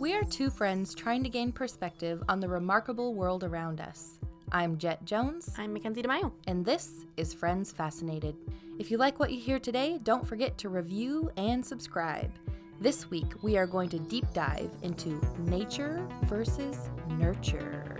We are two friends trying to gain perspective on the remarkable world around us. I'm Jet Jones, I'm Mackenzie DeMayo. and this is Friends Fascinated. If you like what you hear today, don't forget to review and subscribe. This week, we are going to deep dive into nature versus nurture.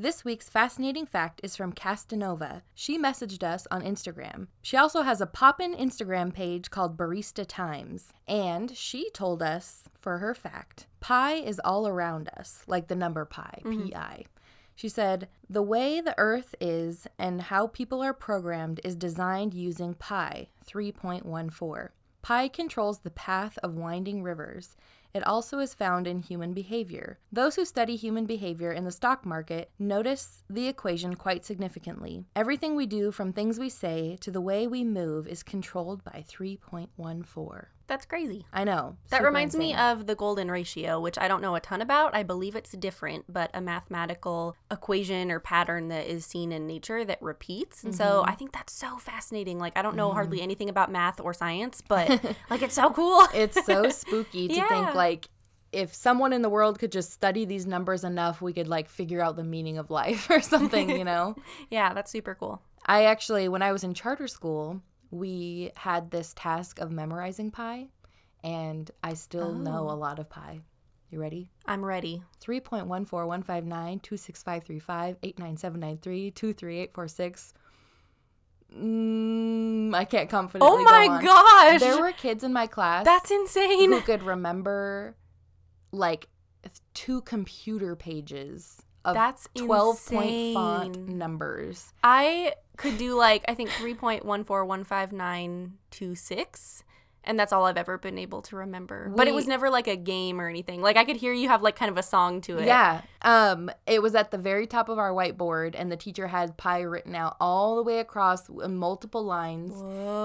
This week's fascinating fact is from Castanova. She messaged us on Instagram. She also has a pop-in Instagram page called Barista Times, and she told us for her fact, pi is all around us, like the number pi, mm-hmm. pi. She said, "The way the earth is and how people are programmed is designed using pi 3.14. Pi controls the path of winding rivers. It also is found in human behavior. Those who study human behavior in the stock market notice the equation quite significantly. Everything we do, from things we say to the way we move, is controlled by 3.14. That's crazy. I know. That super reminds me of the golden ratio, which I don't know a ton about. I believe it's different, but a mathematical equation or pattern that is seen in nature that repeats. And so Mm-hmm. I think that's so fascinating. Like, I don't know hardly anything about math or science, but like, it's so cool. it's so spooky to Yeah. think like if someone in the world could just study these numbers enough, we could like figure out the meaning of life or something, you know? yeah, that's super cool. I actually, when I was in charter school, we had this task of memorizing pi, and I still know Oh. a lot of pi. You ready? I'm ready. 3.14159, 26535, 89793, 23846. Mm, I can't confidently Oh my go gosh. There were kids in my class that's insane. who could remember like two computer pages of That's 12 point font numbers. I could do like I think 3.1415926 and that's all I've ever been able to remember. but it was never like a game or anything. Like I could hear you have like kind of a song to it. Yeah. Um it was at the very top of our whiteboard and the teacher had pi written out all the way across in multiple lines.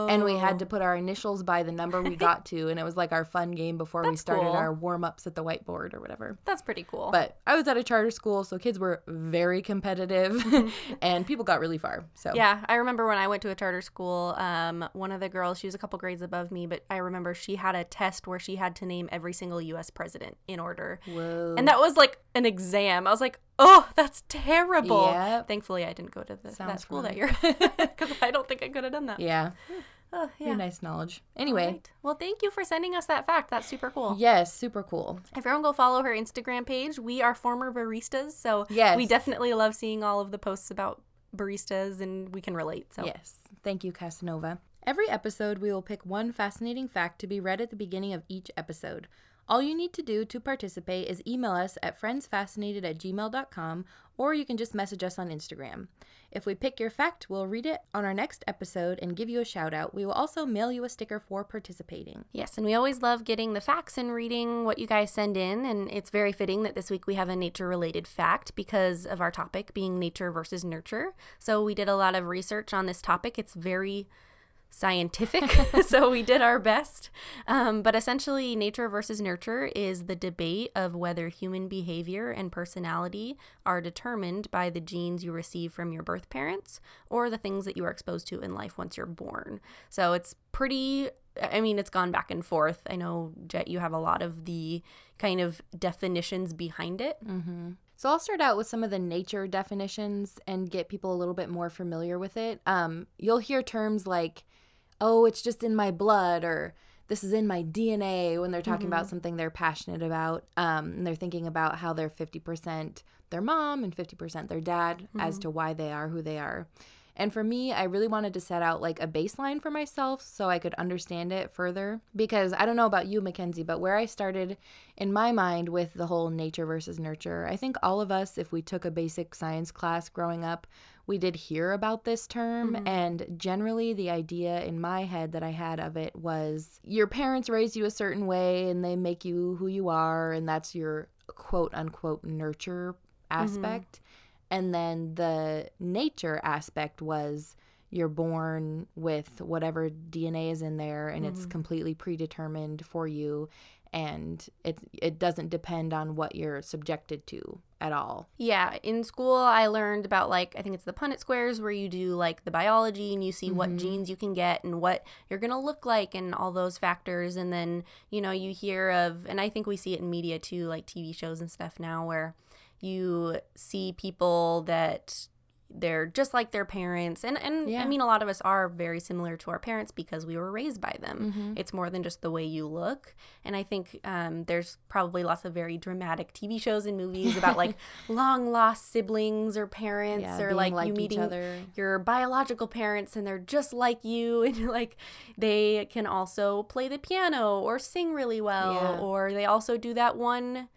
And we had to put our initials by the number we got to and it was like our fun game before we started cool. our warm-ups at the whiteboard or whatever. That's pretty cool. But I was at a charter school so kids were very competitive and people got really far. So yeah, I remember when I went to a charter school. Um, one of the girls, she was a couple grades above me, but I remember she had a test where she had to name every single U.S. president in order, Whoa. and that was like an exam. I was like, oh, that's terrible. Yep. Thankfully, I didn't go to the, that school fun. that year because I don't think I could have done that. yeah. Oh, Very yeah. nice knowledge. Anyway, Right. Well, thank you for sending us that fact. That's super cool. yes, super cool. Everyone go follow her Instagram page. We are former baristas, so Yes. we definitely love seeing all of the posts about baristas and we can relate. So Yes. Thank you, Casanova. Every episode, we will pick one fascinating fact to be read at the beginning of each episode. All you need to do to participate is email us at friendsfascinated at gmail.com or you can just message us on Instagram. If we pick your fact, we'll read it on our next episode and give you a shout out. We will also mail you a sticker for participating. Yes, and we always love getting the facts and reading what you guys send in. And it's very fitting that this week we have a nature related fact because of our topic being nature versus nurture. So we did a lot of research on this topic. It's very scientific, so we did our best. Um, but essentially, nature versus nurture is the debate of whether human behavior and personality are determined by the genes you receive from your birth parents or the things that you are exposed to in life once you're born. So it's pretty. I mean, it's gone back and forth. I know, Jet, you have a lot of the kind of definitions behind it. So I'll start out with some of the nature definitions and get people a little bit more familiar with it. Um, you'll hear terms like, "Oh, it's just in my blood," or "This is in my DNA" when they're talking about something they're passionate about. Um, and they're thinking about how they're fifty percent their mom and fifty percent their dad as to why they are who they are. And for me, I really wanted to set out like a baseline for myself so I could understand it further. Because I don't know about you, Mackenzie, but where I started in my mind with the whole nature versus nurture, I think all of us, if we took a basic science class growing up, we did hear about this term. Mm-hmm. And generally, the idea in my head that I had of it was your parents raise you a certain way and they make you who you are, and that's your quote unquote nurture mm-hmm. aspect. And then the nature aspect was you're born with whatever DNA is in there and it's mm-hmm. completely predetermined for you. And it it doesn't depend on what you're subjected to at all. Yeah, in school I learned about like I think it's the Punnett squares where you do like the biology and you see mm-hmm. what genes you can get and what you're going to look like and all those factors and then, you know, you hear of and I think we see it in media too like TV shows and stuff now where you see people that they're just like their parents and and yeah. i mean a lot of us are very similar to our parents because we were raised by them mm-hmm. it's more than just the way you look and i think um, there's probably lots of very dramatic tv shows and movies about like long lost siblings or parents yeah, or like, like you meeting your biological parents and they're just like you and like they can also play the piano or sing really well yeah. or they also do that one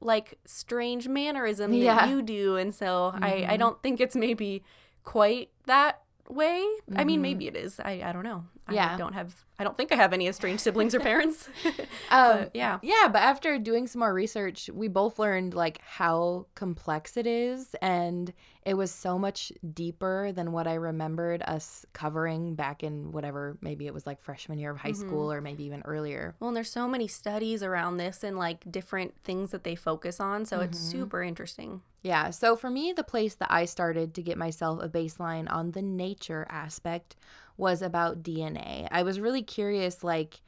like strange mannerism that yeah. you do and so mm-hmm. I, I mm-hmm. don't think it's maybe quite that way mm-hmm. i mean maybe mm-hmm. it is i, I don't know yeah. i don't have i don't think i have any estranged siblings or parents um, yeah yeah but after doing some more research we both learned like how complex it is and it was so much deeper than what I remembered us covering back in whatever, maybe it was like freshman year of high mm-hmm. school or maybe even earlier. Well, and there's so many studies around this and like different things that they focus on. So mm-hmm. it's super interesting. Yeah. So for me, the place that I started to get myself a baseline on the nature aspect was about DNA. I was really curious, like,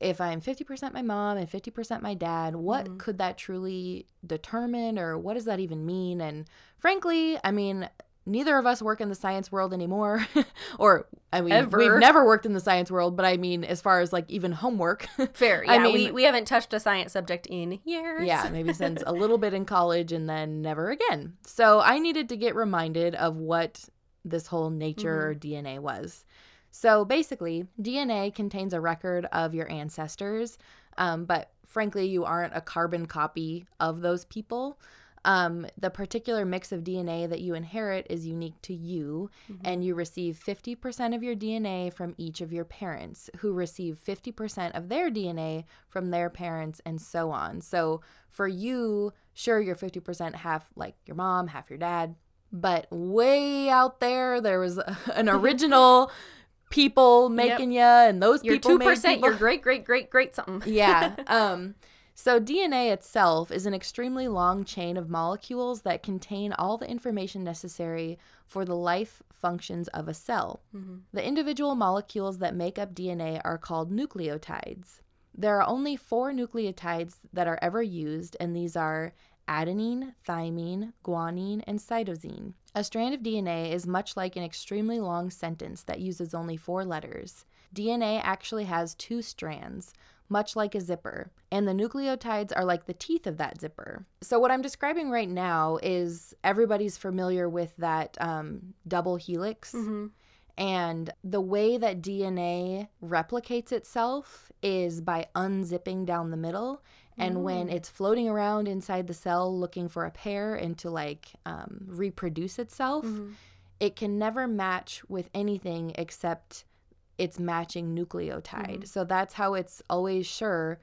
if I'm 50% my mom and 50% my dad, what mm-hmm. could that truly determine or what does that even mean? And frankly, I mean, neither of us work in the science world anymore or i mean Ever. we've never worked in the science world but i mean as far as like even homework fair yeah, i mean we, we haven't touched a science subject in years yeah maybe since a little bit in college and then never again so i needed to get reminded of what this whole nature mm-hmm. dna was so basically, DNA contains a record of your ancestors, um, but frankly, you aren't a carbon copy of those people. Um, the particular mix of DNA that you inherit is unique to you, mm-hmm. and you receive 50% of your DNA from each of your parents, who receive 50% of their DNA from their parents, and so on. So for you, sure, you're 50% half like your mom, half your dad, but way out there, there was an original people making yep. you, and those you're people. Two percent. You're great, great, great, great something. yeah. Um. So DNA itself is an extremely long chain of molecules that contain all the information necessary for the life functions of a cell. Mm-hmm. The individual molecules that make up DNA are called nucleotides. There are only four nucleotides that are ever used, and these are adenine, thymine, guanine, and cytosine. A strand of DNA is much like an extremely long sentence that uses only four letters. DNA actually has two strands, much like a zipper, and the nucleotides are like the teeth of that zipper. So, what I'm describing right now is everybody's familiar with that um, double helix. Mm-hmm. And the way that DNA replicates itself is by unzipping down the middle and mm. when it's floating around inside the cell looking for a pair and to like um, reproduce itself, mm-hmm. it can never match with anything except its matching nucleotide. Mm-hmm. So that's how it's always sure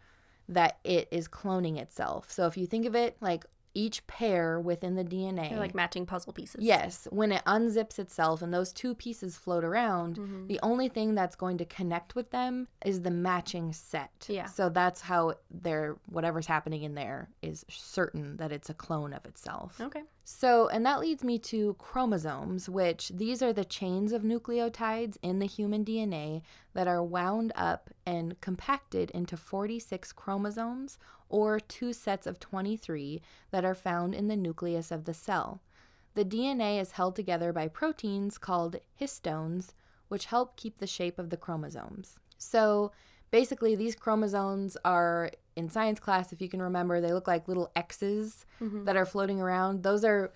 that it is cloning itself. So if you think of it like each pair within the DNA. They're like matching puzzle pieces. Yes. When it unzips itself and those two pieces float around, mm-hmm. the only thing that's going to connect with them is the matching set. Yeah. So that's how they're whatever's happening in there is certain that it's a clone of itself. Okay. So, and that leads me to chromosomes, which these are the chains of nucleotides in the human DNA that are wound up and compacted into 46 chromosomes or two sets of 23 that are found in the nucleus of the cell. The DNA is held together by proteins called histones, which help keep the shape of the chromosomes. So, basically, these chromosomes are in science class, if you can remember, they look like little X's mm-hmm. that are floating around. Those are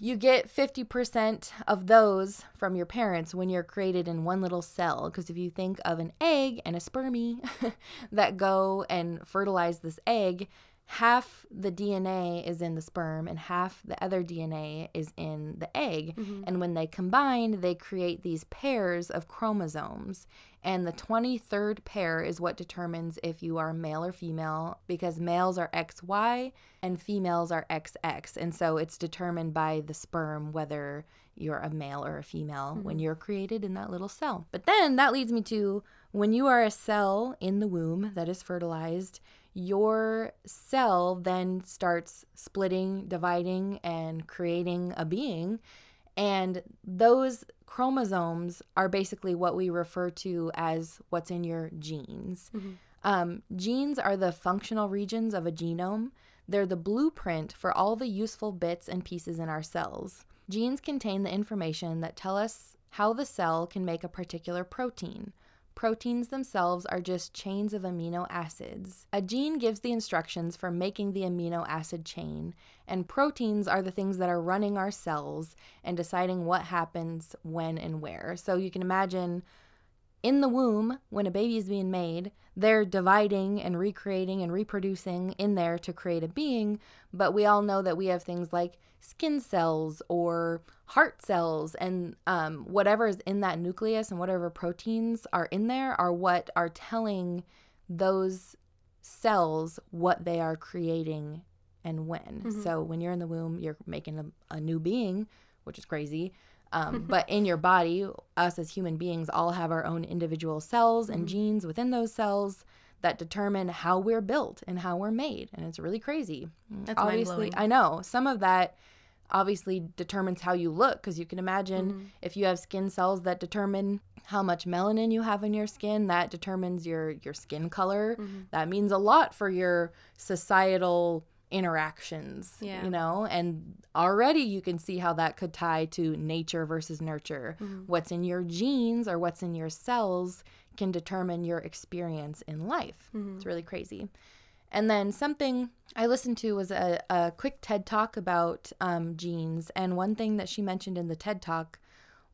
you get 50% of those from your parents when you're created in one little cell. Because if you think of an egg and a spermie that go and fertilize this egg, half the DNA is in the sperm and half the other DNA is in the egg. Mm-hmm. And when they combine, they create these pairs of chromosomes. And the 23rd pair is what determines if you are male or female because males are XY and females are XX. And so it's determined by the sperm whether you're a male or a female mm-hmm. when you're created in that little cell. But then that leads me to When you are a cell in the womb that is fertilized, your cell then starts splitting, dividing, and creating a being. And those chromosomes are basically what we refer to as what's in your genes. Mm-hmm. Um, genes are the functional regions of a genome. They're the blueprint for all the useful bits and pieces in our cells. Genes contain the information that tell us how the cell can make a particular protein. Proteins themselves are just chains of amino acids. A gene gives the instructions for making the amino acid chain, and proteins are the things that are running our cells and deciding what happens when and where. So you can imagine in the womb, when a baby is being made, they're dividing and recreating and reproducing in there to create a being. But we all know that we have things like skin cells or heart cells, and um, whatever is in that nucleus and whatever proteins are in there are what are telling those cells what they are creating and when. Mm-hmm. So when you're in the womb, you're making a, a new being, which is crazy. Um, but in your body, us as human beings all have our own individual cells and mm-hmm. genes within those cells that determine how we're built and how we're made. And it's really crazy. That's obviously, I know some of that obviously determines how you look because you can imagine mm-hmm. if you have skin cells that determine how much melanin you have in your skin that determines your your skin color mm-hmm. that means a lot for your societal interactions, yeah. you know, and already you can see how that could tie to nature versus nurture. Mm-hmm. What's in your genes or what's in your cells can determine your experience in life. Mm-hmm. It's really crazy. And then something I listened to was a, a quick TED talk about um, genes. And one thing that she mentioned in the TED talk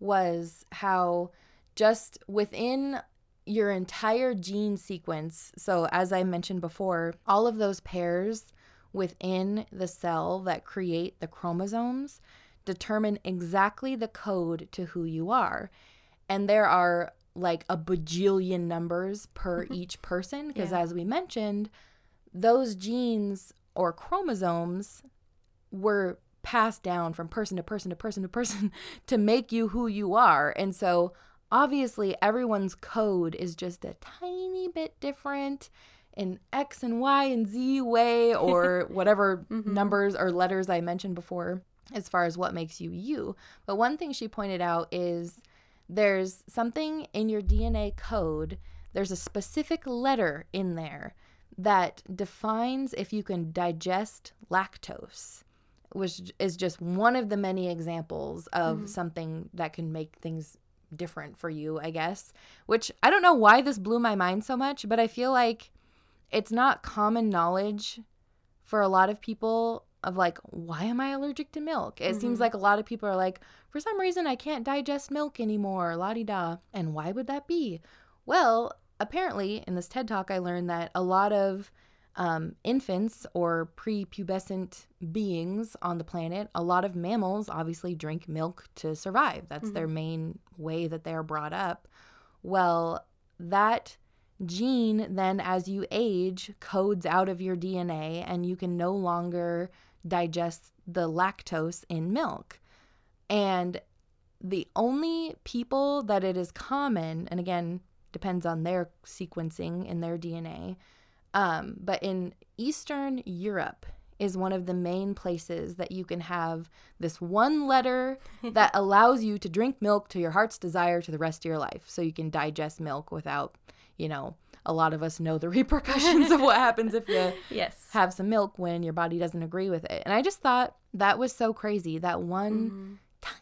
was how just within your entire gene sequence, so as I mentioned before, all of those pairs within the cell that create the chromosomes determine exactly the code to who you are. And there are like a bajillion numbers per mm-hmm. each person because, yeah. as we mentioned, those genes or chromosomes were passed down from person to person to person to person to make you who you are. And so, obviously, everyone's code is just a tiny bit different in X and Y and Z way or whatever mm-hmm. numbers or letters I mentioned before as far as what makes you you. But one thing she pointed out is there's something in your DNA code, there's a specific letter in there that defines if you can digest lactose, which is just one of the many examples of mm-hmm. something that can make things different for you, I guess. Which I don't know why this blew my mind so much, but I feel like it's not common knowledge for a lot of people of like why am i allergic to milk? It mm-hmm. seems like a lot of people are like for some reason i can't digest milk anymore la di da and why would that be? Well apparently in this ted talk i learned that a lot of um, infants or prepubescent beings on the planet a lot of mammals obviously drink milk to survive. That's mm-hmm. their main way that they're brought up. Well that gene then as you age codes out of your DNA and you can no longer digest the lactose in milk. And the only people that it is common, and again, depends on their sequencing in their DNA, um, but in Eastern Europe is one of the main places that you can have this one letter that allows you to drink milk to your heart's desire to the rest of your life. So you can digest milk without you know, a lot of us know the repercussions of what happens if you yes. have some milk when your body doesn't agree with it. And I just thought that was so crazy that one mm-hmm. tiny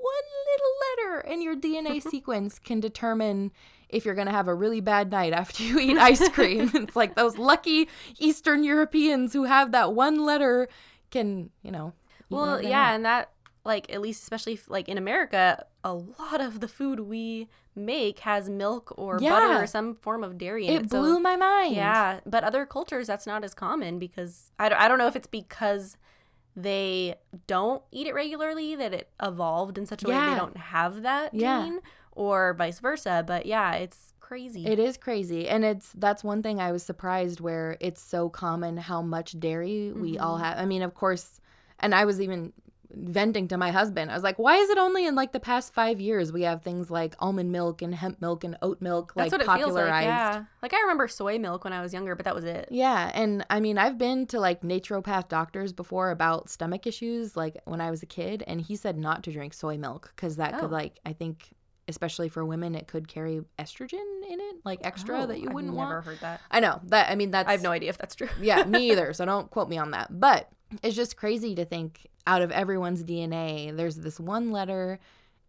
one little letter in your DNA sequence can determine if you're going to have a really bad night after you eat ice cream. it's like those lucky Eastern Europeans who have that one letter can, you know. Well, yeah, and that like at least especially like in America, a lot of the food we make has milk or yeah. butter or some form of dairy in it. It blew so, my mind. Yeah, but other cultures that's not as common because I don't, I don't know if it's because they don't eat it regularly that it evolved in such a yeah. way they don't have that yeah. gene or vice versa, but yeah, it's crazy. It is crazy. And it's that's one thing I was surprised where it's so common how much dairy mm-hmm. we all mm-hmm. have. I mean, of course, and I was even venting to my husband. I was like, why is it only in like the past five years we have things like almond milk and hemp milk and oat milk like That's feels popularized? like. Yeah. Like I remember soy milk when I was younger, but that was it. Yeah, and I mean, I've been to like naturopath doctors before about stomach issues, like when I was a kid, and he said not to drink soy milk because that Oh. could, like, I think, especially for women, it could carry estrogen in it, like extra Oh, that you wouldn't want. I've never want. heard that. I know that. I mean, that's I have no idea if that's true. yeah, me either. So don't quote me on that. But it's just crazy to think out of everyone's DNA, there's this one letter,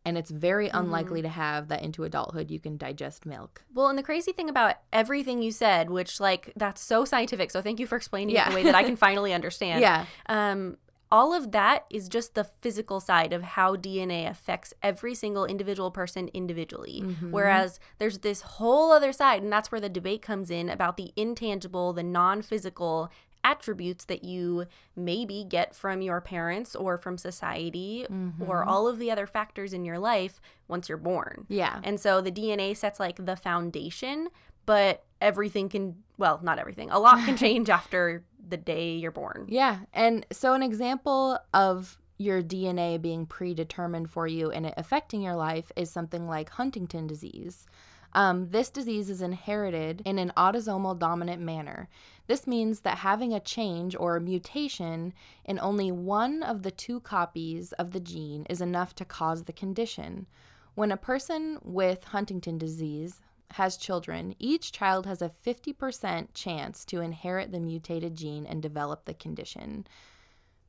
and it's very Mm-hmm. unlikely to have that into adulthood you can digest milk. Well, and the crazy thing about everything you said, which like that's so scientific. So thank you for explaining it Yeah. the way that I can finally understand. Yeah. Um, all of that is just the physical side of how DNA affects every single individual person individually. Whereas there's this whole other side, and that's where the debate comes in about the intangible, the non physical attributes that you maybe get from your parents or from society or mm-hmm. all of the other factors in your life once you're born. Yeah. And so the DNA sets like the foundation, but everything can, well, not everything, a lot can change after the day you're born. Yeah. And so, an example of your DNA being predetermined for you and it affecting your life is something like Huntington disease. Um, this disease is inherited in an autosomal dominant manner. This means that having a change or a mutation in only one of the two copies of the gene is enough to cause the condition. When a person with Huntington disease has children, each child has a 50% chance to inherit the mutated gene and develop the condition.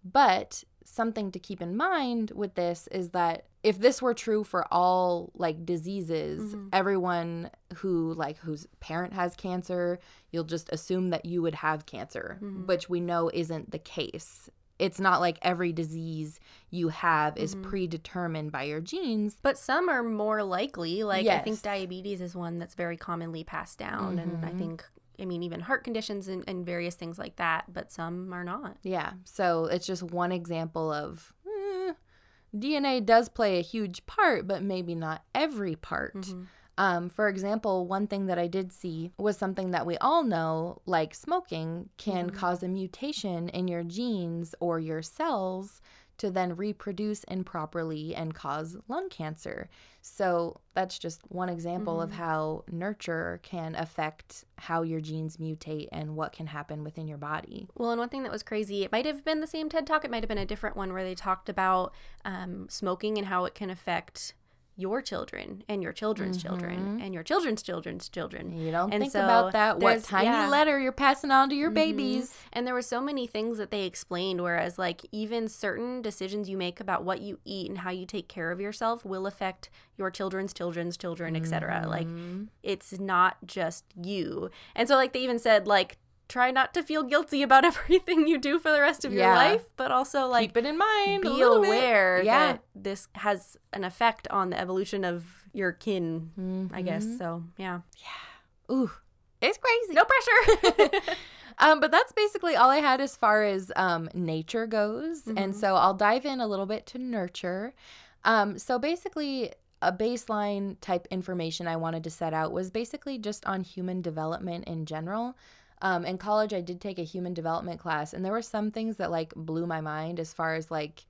But something to keep in mind with this is that if this were true for all like diseases, mm-hmm. everyone who like whose parent has cancer, you'll just assume that you would have cancer, mm-hmm. which we know isn't the case. It's not like every disease you have is mm-hmm. predetermined by your genes. But some are more likely. Like, I think diabetes is one that's very commonly passed down. And I think, I mean, even heart conditions and, and various things like that, but some are not. Yeah. So it's just one example of eh, DNA does play a huge part, but maybe not every part. Um, for example, one thing that I did see was something that we all know, like smoking, can cause a mutation in your genes or your cells to then reproduce improperly and cause lung cancer. So that's just one example of how nurture can affect how your genes mutate and what can happen within your body. Well, and one thing that was crazy, it might have been the same TED Talk, it might have been a different one where they talked about um, smoking and how it can affect your children and your children's children and your children's children's children. You don't And think so about that. What tiny yeah. letter you're passing on to your babies. And there were so many things that they explained, whereas, like, even certain decisions you make about what you eat and how you take care of yourself will affect your children's children's children, etc. Like, Mm-hmm. it's not just you. And so, like, they even said, like, try not to feel guilty about everything you do for the rest of your life, but also, like, Keep it in mind. be little bit. aware Yeah. that this has an effect on the evolution of your kin, I guess. Mm-hmm. So, yeah. Yeah. Ooh, it's crazy. No pressure. Um, but that's basically all I had as far as um, nature goes. Mm-hmm. And so I'll dive in a little bit to nurture. Um, so basically, a baseline type information I wanted to set out was basically just on human development in general. Um, in college, I did take a human development class, and there were some things that like blew my mind as far as like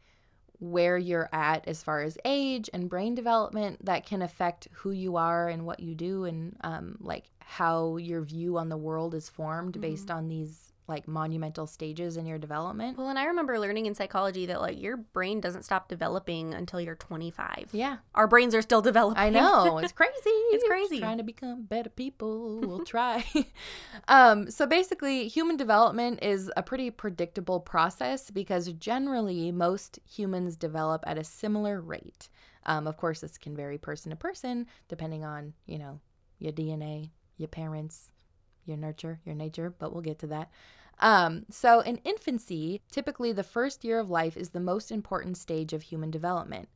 where you're at as far as age and brain development that can affect who you are and what you do and um, like how your view on the world is formed based on these like monumental stages in your development. Well, and I remember learning in psychology that like your brain doesn't stop developing until you're 25. Yeah, Our brains are still developing. I know it's crazy. It's crazy. Trying to become better people. We'll try. um, so basically, human development is a pretty predictable process because generally most humans develop at a similar rate. Um, of course, this can vary person to person depending on you know your DNA, your parents, your nurture, your nature. But we'll get to that. Um, so, in infancy, typically the first year of life is the most important stage of human development.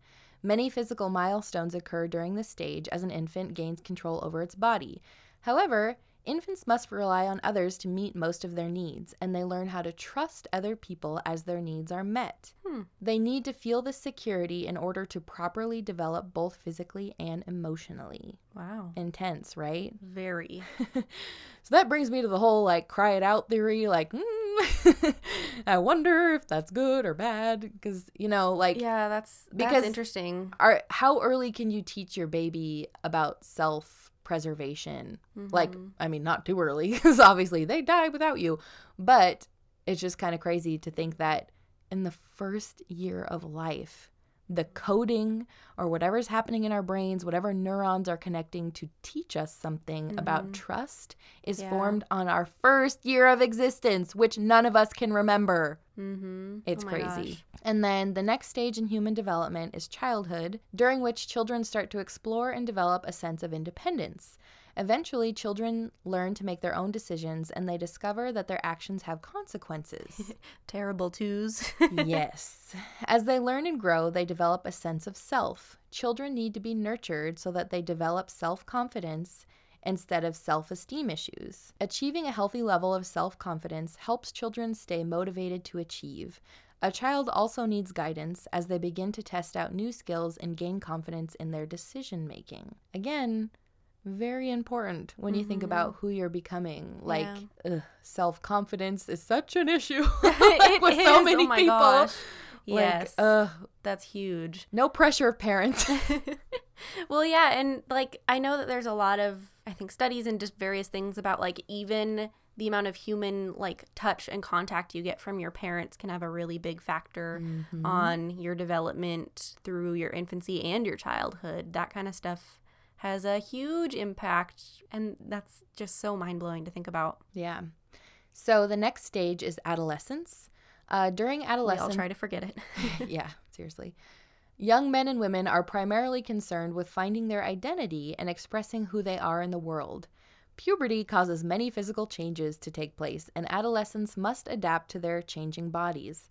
Many physical milestones occur during this stage as an infant gains control over its body. However, Infants must rely on others to meet most of their needs, and they learn how to trust other people as their needs are met. Hmm. They need to feel this security in order to properly develop both physically and emotionally. Wow. Intense, right? Very. so that brings me to the whole like cry it out theory. Like, mm, I wonder if that's good or bad. Because, you know, like, Yeah, that's Because- because interesting. are, how early can you teach your baby about self preservation? Like, Mhm. I mean, not too early, because obviously they die without you. But it's just kind of crazy to think that in the first year of life, the coding or whatever's happening in our brains, whatever neurons are connecting to teach us something about Mhm. trust, is Yeah. formed on our first year of existence, which none of us can remember. Mm-hmm. It's Oh crazy. gosh. And then the next stage in human development is childhood, during which children start to explore and develop a sense of independence. Eventually, children learn to make their own decisions and they discover that their actions have consequences. Terrible twos. yes. As they learn and grow, they develop a sense of self. Children need to be nurtured so that they develop self confidence instead of self esteem issues. Achieving a healthy level of self confidence helps children stay motivated to achieve. A child also needs guidance as they begin to test out new skills and gain confidence in their decision making. Again, very important when you think about who you're becoming. Like, Yeah. self confidence is such an issue like, It with so many oh people. Gosh. Like, Yes. uh, that's huge. no pressure, of parents. well, yeah, and like I know that there's a lot of I think studies and just various things about like even the amount of human like touch and contact you get from your parents can have a really big factor Mm-hmm. on your development through your infancy and your childhood. That kind of stuff has a huge impact and that's just so mind-blowing to think about. yeah. So the next stage is adolescence. Uh, during adolescence, all try to forget it. yeah, seriously. Young men and women are primarily concerned with finding their identity and expressing who they are in the world. Puberty causes many physical changes to take place, and adolescents must adapt to their changing bodies.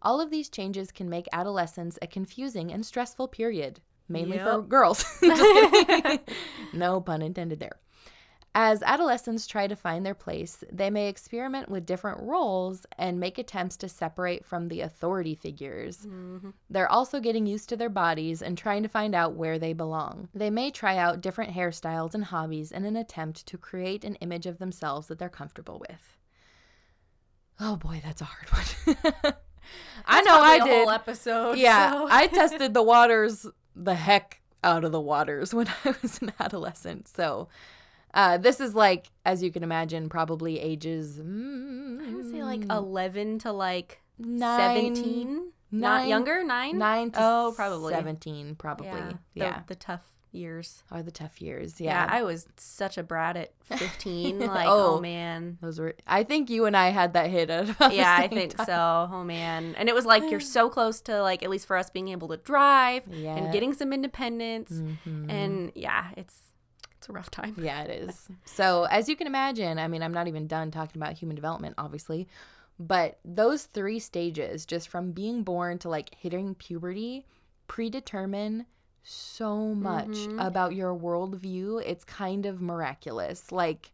All of these changes can make adolescence a confusing and stressful period, mainly for girls. No pun intended there. As adolescents try to find their place, they may experiment with different roles and make attempts to separate from the authority figures. Mhm. They're also getting used to their bodies and trying to find out where they belong. They may try out different hairstyles and hobbies in an attempt to create an image of themselves that they're comfortable with. Oh boy, that's a hard one. I know I did. whole episode. Yeah, so- I tested the waters, the heck out of the waters when I was an adolescent. So, uh, this is like, as you can imagine, probably ages. Mm, I would say like 11 to like nine, 17. nine- Not younger? Nine? nine to Oh, probably. seventeen, probably. Yeah. Yeah, The, the tough years. are the tough years. Yeah. Yeah, I was such a brat at 15. Like, Oh. oh, man. those were. I think you and I had that hit at Yeah, I think time. so. Oh, man. And it was like you're so close to, like, at least for us being able to drive Yeah. and getting some independence. Mhm. And yeah, it's it's a rough time. Yeah, it is. So, as you can imagine, I mean, I'm not even done talking about human development, obviously, but those three stages, just from being born to like hitting puberty, predetermine so much Mhm. about your worldview. It's kind of miraculous. Like,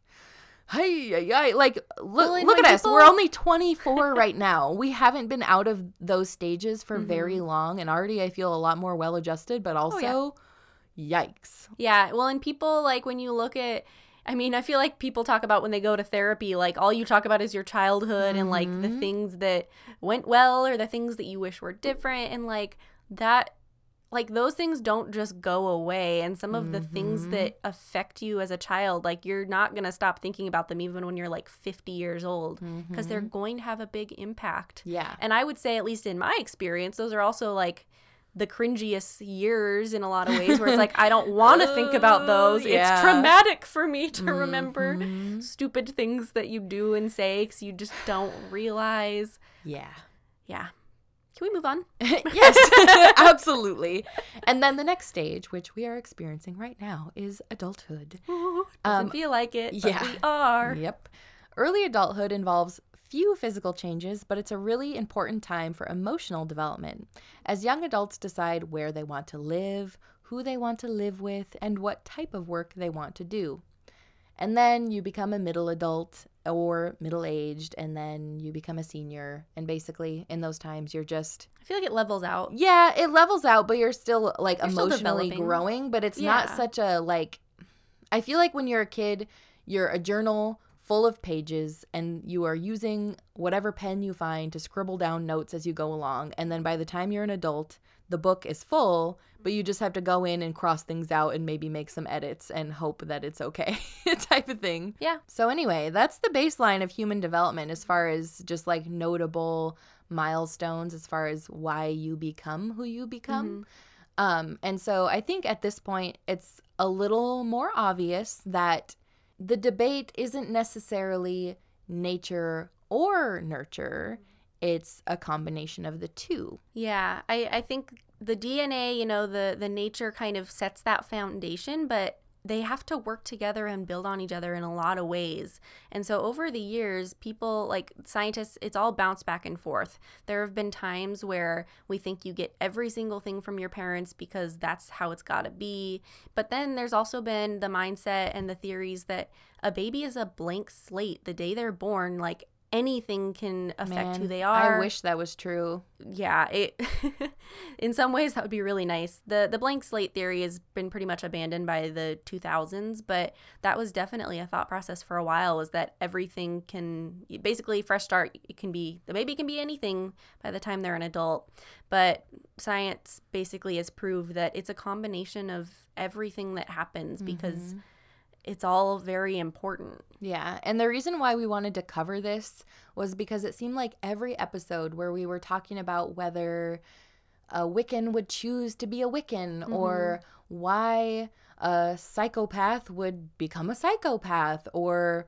hey, hey, hey, like, look, Well, look at when us. We're only 24 right now. We haven't been out of those stages for very long, and already I feel a lot more well adjusted, but also, yikes. Yeah. Well, and people, like, when you look at, I mean, I feel like people talk about when they go to therapy, like, all you talk about is your childhood and, like, the Mhm. things that went well or the things that you wish were different. And, like, that, like, those things don't just go away. And some of the things Mhm. that affect you as a child, like, you're not going to stop thinking about them even when you're, like, 50 years old because they're going to have a big impact. Yeah. And I would say, at least in my experience, those are also like the cringiest years in a lot of ways where it's like, I don't want to think about those. Yeah. It's traumatic for me to remember Mhm. stupid things that you do and say because you just don't realize. Yeah. Yeah. Can we move on? yes, absolutely. And then the next stage, which we are experiencing right now, is adulthood. Doesn't Um, feel like it, but yeah. we are. Yep. Early adulthood involves few physical changes, but it's a really important time for emotional development. As young adults decide where they want to live, who they want to live with, and what type of work they want to do. And then you become a middle adult or middle aged, and then you become a senior. And basically, in those times, you're just. I feel like it levels out. Yeah, it levels out, but you're still like You're emotionally developing. growing. But it's not such a like. I feel like when you're a kid, you're a journal full of pages and you are using whatever pen you find to scribble down notes as you go along. And then by the time you're an adult, the book is full, but you just have to go in and cross things out and maybe make some edits and hope that it's okay, type of thing. Yeah. So, anyway, that's the baseline of human development as far as just like notable milestones as far as why you become who you become. Um, and so I think at this point, it's a little more obvious that the debate isn't necessarily nature or nurture, it's a combination of the two. Yeah, I, I think the DNA, you know, the the nature kind of sets that foundation, but they have to work together and build on each other in a lot of ways. And so over the years, people like scientists, it's all bounced back and forth. There have been times where we think you get every single thing from your parents because that's how it's got to be. But then there's also been the mindset and the theories that a baby is a blank slate. The day they're born, like anything can affect who they are. I wish that was true. yeah it in some ways that would be really nice. The the blank slate theory has been pretty much abandoned by the 2000s but that was definitely a thought process for a while was that everything can basically fresh start it can be the baby can be anything by the time they're an adult. But science basically has proved that it's a combination of everything that happens because mm-hmm. it's all very important Yeah, and the reason why we wanted to cover this was because it seemed like every episode where we were talking about whether a Wiccan would choose to be a Wiccan or mm-hmm. why a psychopath would become a psychopath or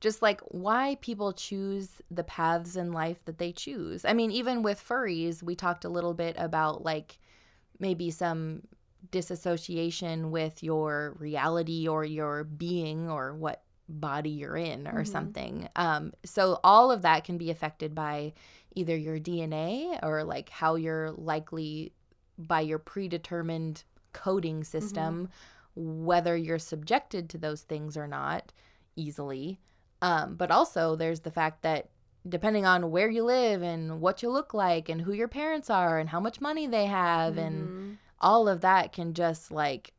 just like why people choose the paths in life that they choose. I mean, even with furries, we talked a little bit about like maybe some disassociation with your reality or your being or what body you're in or something. Um, so all of that can be affected by either your DNA or like how you're likely by your predetermined coding system, whether you're subjected to those things or not easily. Um, but also there's the fact that depending on where you live and what you look like and who your parents are and how much money they have and all of that can just like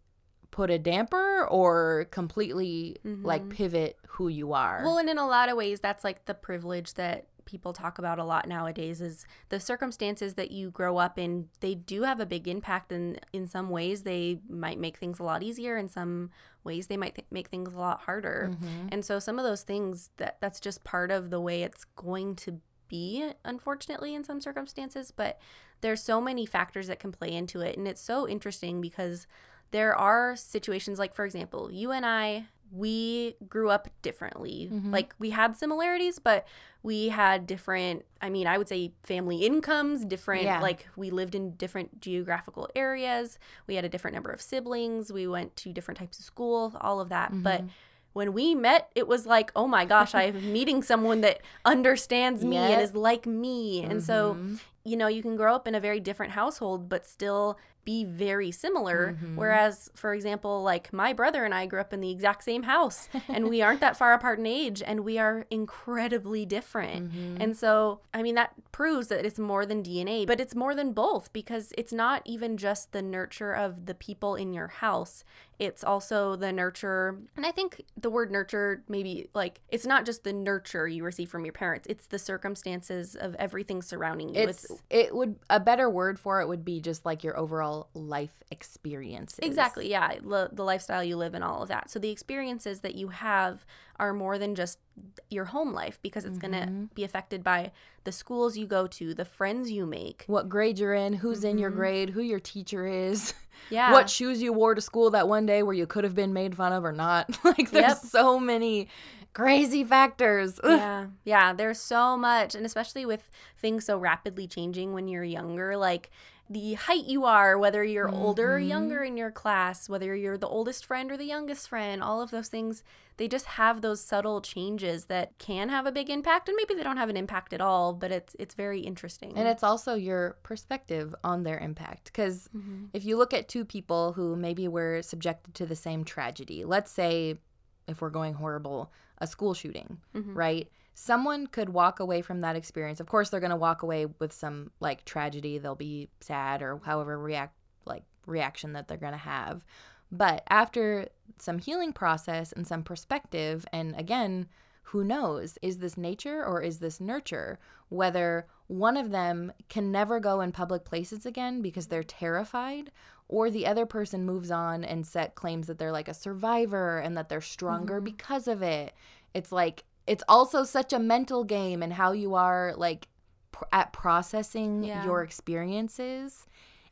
put a damper or completely like mm-hmm. pivot who you are. Well, and in a lot of ways, that's like the privilege that people talk about a lot nowadays is the circumstances that you grow up in they do have a big impact and in some ways they might make things a lot easier. In some ways they might th- make things a lot harder. Mm-hmm. And so some of those things that that's just part of the way it's going to be unfortunately in some circumstances but there's so many factors that can play into it. And it's so interesting because there are situations like for example you and i we grew up differently. Mm-hmm. Like we had similarities but we had different i mean i would say family incomes different Yeah. like we lived in different geographical areas. We had a different number of siblings. We went to different types of school all of that. But mm-hmm. when we met it was like oh my gosh i'm meeting someone that understands me and is like me. And so mm-hmm. you know you can grow up in a very different household but still be very similar. Mm-hmm. Whereas for example like my brother and i grew up in the exact same house and we aren't that far apart in age and we are incredibly different. Mm-hmm. And so i mean that proves that it's more than dna but it's more than both because it's not even just the nurture of the people in your house. It's also the nurture and i think the word nurture maybe like it's not just the nurture you receive from your parents it's the circumstances of everything surrounding you. It's it would a better word for it would be just like your overall life experiences. Exactly, yeah. L- the lifestyle you live and all of that. So the experiences that you have are more than just your home life because it's going to mm-hmm. be affected by the schools you go to, the friends you make. What grade you're in, who's in your mm-hmm. grade, who your teacher is, Yeah. what shoes you wore to school that one day where you could have been made fun of or not. like there's Yep. so many crazy factors. yeah yeah there's so much and especially with things so rapidly changing when you're younger like the height you are whether you're older or mm-hmm. younger in your class whether you're the oldest friend or the youngest friend all of those things they just have those subtle changes that can have a big impact and maybe they don't have an impact at all but it's it's very interesting And it's also your perspective on their impact. Because mm-hmm. if you look at two people who maybe were subjected to the same tragedy, let's say if we're going horrible, a school shooting, mm-hmm. right? Someone could walk away from that experience. Of course, they're going to walk away with some like tragedy. They'll be sad or however react like reaction that they're going to have. But after some healing process and some perspective, and again, who knows? Is this nature or is this nurture? Whether one of them can never go in public places again because they're terrified, or the other person moves on and set claims that they're like a survivor and that they're stronger Mm-hmm. because of it. It's like, it's also such a mental game and how you are like pr- at processing Yeah. your experiences.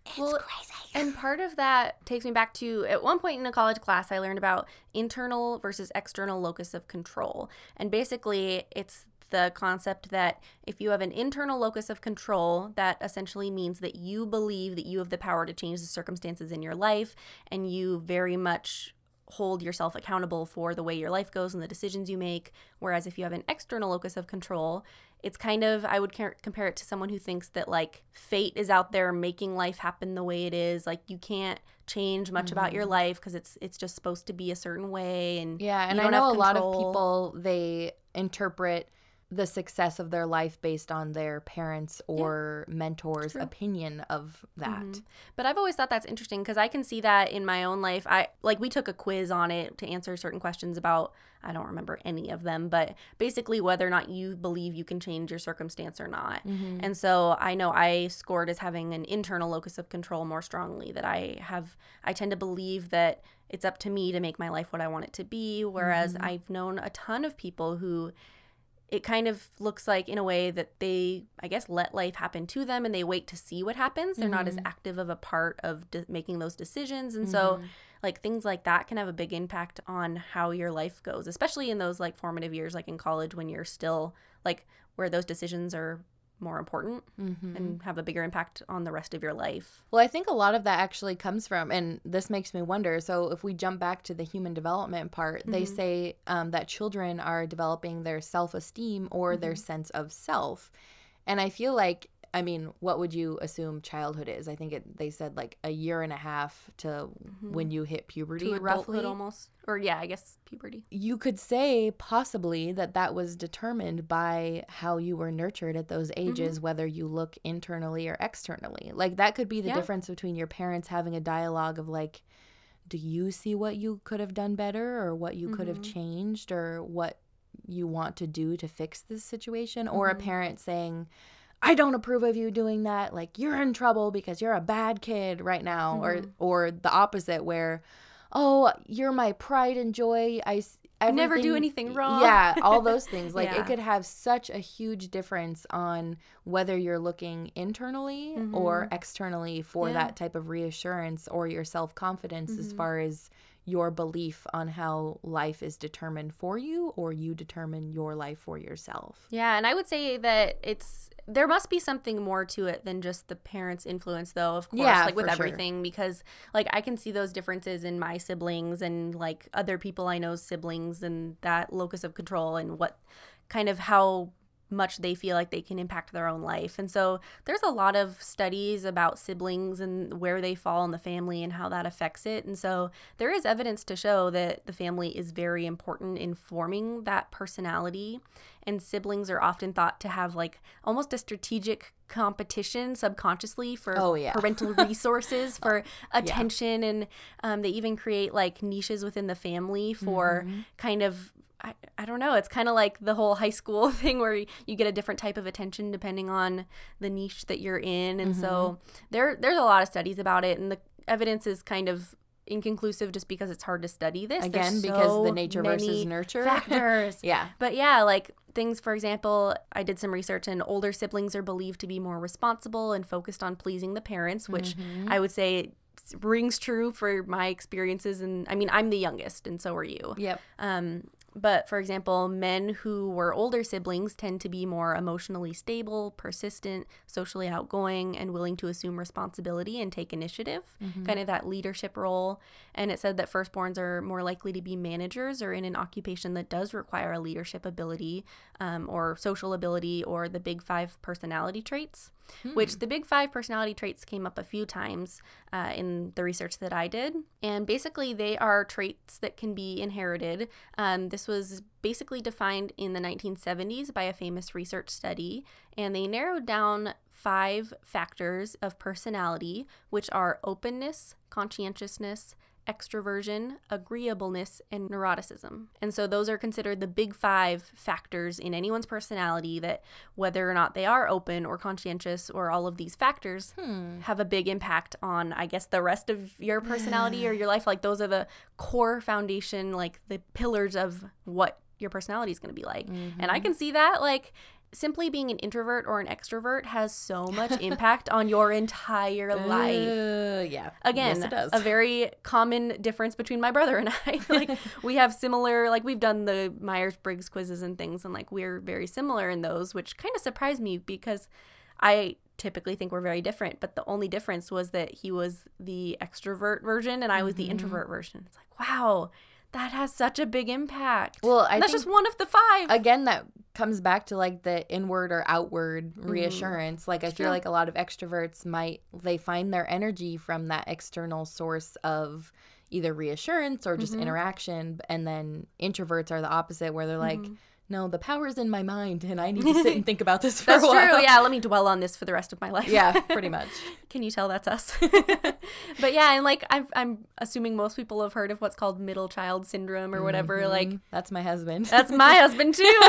It's Well, crazy. And part of that takes me back to at one point in a college class, I learned about internal versus external locus of control. And basically, it's the concept that if you have an internal locus of control, that essentially means that you believe that you have the power to change the circumstances in your life and you very much hold yourself accountable for the way your life goes and the decisions you make. Whereas if you have an external locus of control, it's kind of, I would compare it to someone who thinks that like fate is out there making life happen the way it is. Like you can't change much about your mm-hmm. life because it's it's just supposed to be a certain way. And Yeah, and I know a lot of people they interpret the success of their life based on their parents or mentors' true. opinion of that. Mhm. But I've always thought that's interesting because I can see that in my own life. I like we took a quiz on it to answer certain questions about I don't remember any of them, but basically whether or not you believe you can change your circumstance or not. Mm-hmm. And so I know I scored as having an internal locus of control more strongly that I have I tend to believe that it's up to me to make my life what I want it to be whereas Mm-hmm. I've known a ton of people who it kind of looks like in a way that they i guess let life happen to them and they wait to see what happens. They're not as Mm-hmm. active of a part of de- making those decisions. And so like things like that can have a big impact on how your life goes especially in those like formative years like in college when you're still like where those decisions are more important Mm-hmm. and have a bigger impact on the rest of your life Well, I think a lot of that actually comes from, and this makes me wonder. So, if we jump back to the human development part, they Mm-hmm. say um, that children are developing their self esteem or their Mm-hmm. sense of self. And I feel like, I mean, what would you assume childhood is? I think it, they said like a year and a half to when you hit puberty, Mm-hmm. to roughly. almost or yeah i guess puberty you could say possibly that that was determined by how you were nurtured at those Mm-hmm. ages whether you look internally or externally like that could be the Yeah. difference between your parents having a dialogue of like do you see what you could have done better or what you could have Mm-hmm. changed or what you want to do to fix this situation or a Mm-hmm. parent saying I don't approve of you doing that. Like you're in trouble because you're a bad kid right now, Mm-hmm. or or the opposite, where, oh, you're my pride and joy. I s- never do anything wrong. Yeah, all those things. Like Yeah. it could have such a huge difference on whether you're looking internally or externally for Mm-hmm. Yeah. that type of reassurance or your self confidence as Mm-hmm. far as your belief on how life is determined for you or you determine your life for yourself. Yeah, and I would say that it's there must be something more to it than just the parents' influence though, of course, Yeah, like with for sure. everything because like I can see those differences in my siblings and like other people I know's siblings and that locus of control and what kind of how much they feel like they can impact their own life. And so there's a lot of studies about siblings and where they fall in the family and how that affects it. And so there is evidence to show that the family is very important in forming that personality. And siblings are often thought to have like almost a strategic competition subconsciously for Oh, yeah. parental resources, for attention. And um, they even create like niches within the family for Mm-hmm. kind of I, I don't know. It's kind of like the whole high school thing where you get a different type of attention depending on the niche that you're in. And so Mm-hmm. there there's a lot of studies about it and the evidence is kind of inconclusive just because it's hard to study this. Again, There's because the nature versus nurture. factors. Yeah. But yeah, like things, for example, I did some research and older siblings are believed to be more responsible and focused on pleasing the parents, which Mm-hmm. I would say rings true for my experiences. And I mean, I'm the youngest, and so are you. Yep. Um, but for example, men who were older siblings tend to be more emotionally stable, persistent, socially outgoing, and willing to assume responsibility and take initiative, kind of that leadership role. And it said that firstborns are more likely to be managers or in an occupation that does require a leadership ability um, or social ability or the big five personality traits. Which the big five personality traits came up a few times uh, in the research that I did. And basically, they are traits that can be inherited. Um, this was basically defined in the 1970s by a famous research study, and they narrowed down five factors of personality, which are openness, conscientiousness, extroversion, agreeableness, and neuroticism. And so those are considered the big five factors in anyone's personality that whether or not they are open or conscientious or all of these factors Hmm. have a big impact on, I guess, the rest of your personality or your life. Like those are the core foundation, like the pillars of what your personality is going to be like. And I can see that, like, simply being an introvert or an extrovert has so much impact on your entire life Uh, yeah. again Yes, it does. a very common difference between my brother and i like we have similar like we've done the myers-briggs quizzes and things and like we're very similar in those which kind of surprised me because i typically think we're very different but the only difference was that he was the extrovert version and i was Mm-hmm. the introvert version it's like wow that has such a big impact. Well, I And that's just one of the five. again that comes back to like the inward or outward mm-hmm. reassurance. Like i feel true. like a lot of extroverts might they find their energy from that external source of either reassurance or just mm-hmm. interaction and then introverts are the opposite where they're like mm-hmm. No the power's in my mind and i need to sit and think about this for that's a while true yeah let me dwell on this for the rest of my life yeah pretty much Can you tell that's us? but yeah, and like I'm, I'm assuming most people have heard of what's called middle child syndrome or whatever. Like Mm, that's my husband that's my husband too.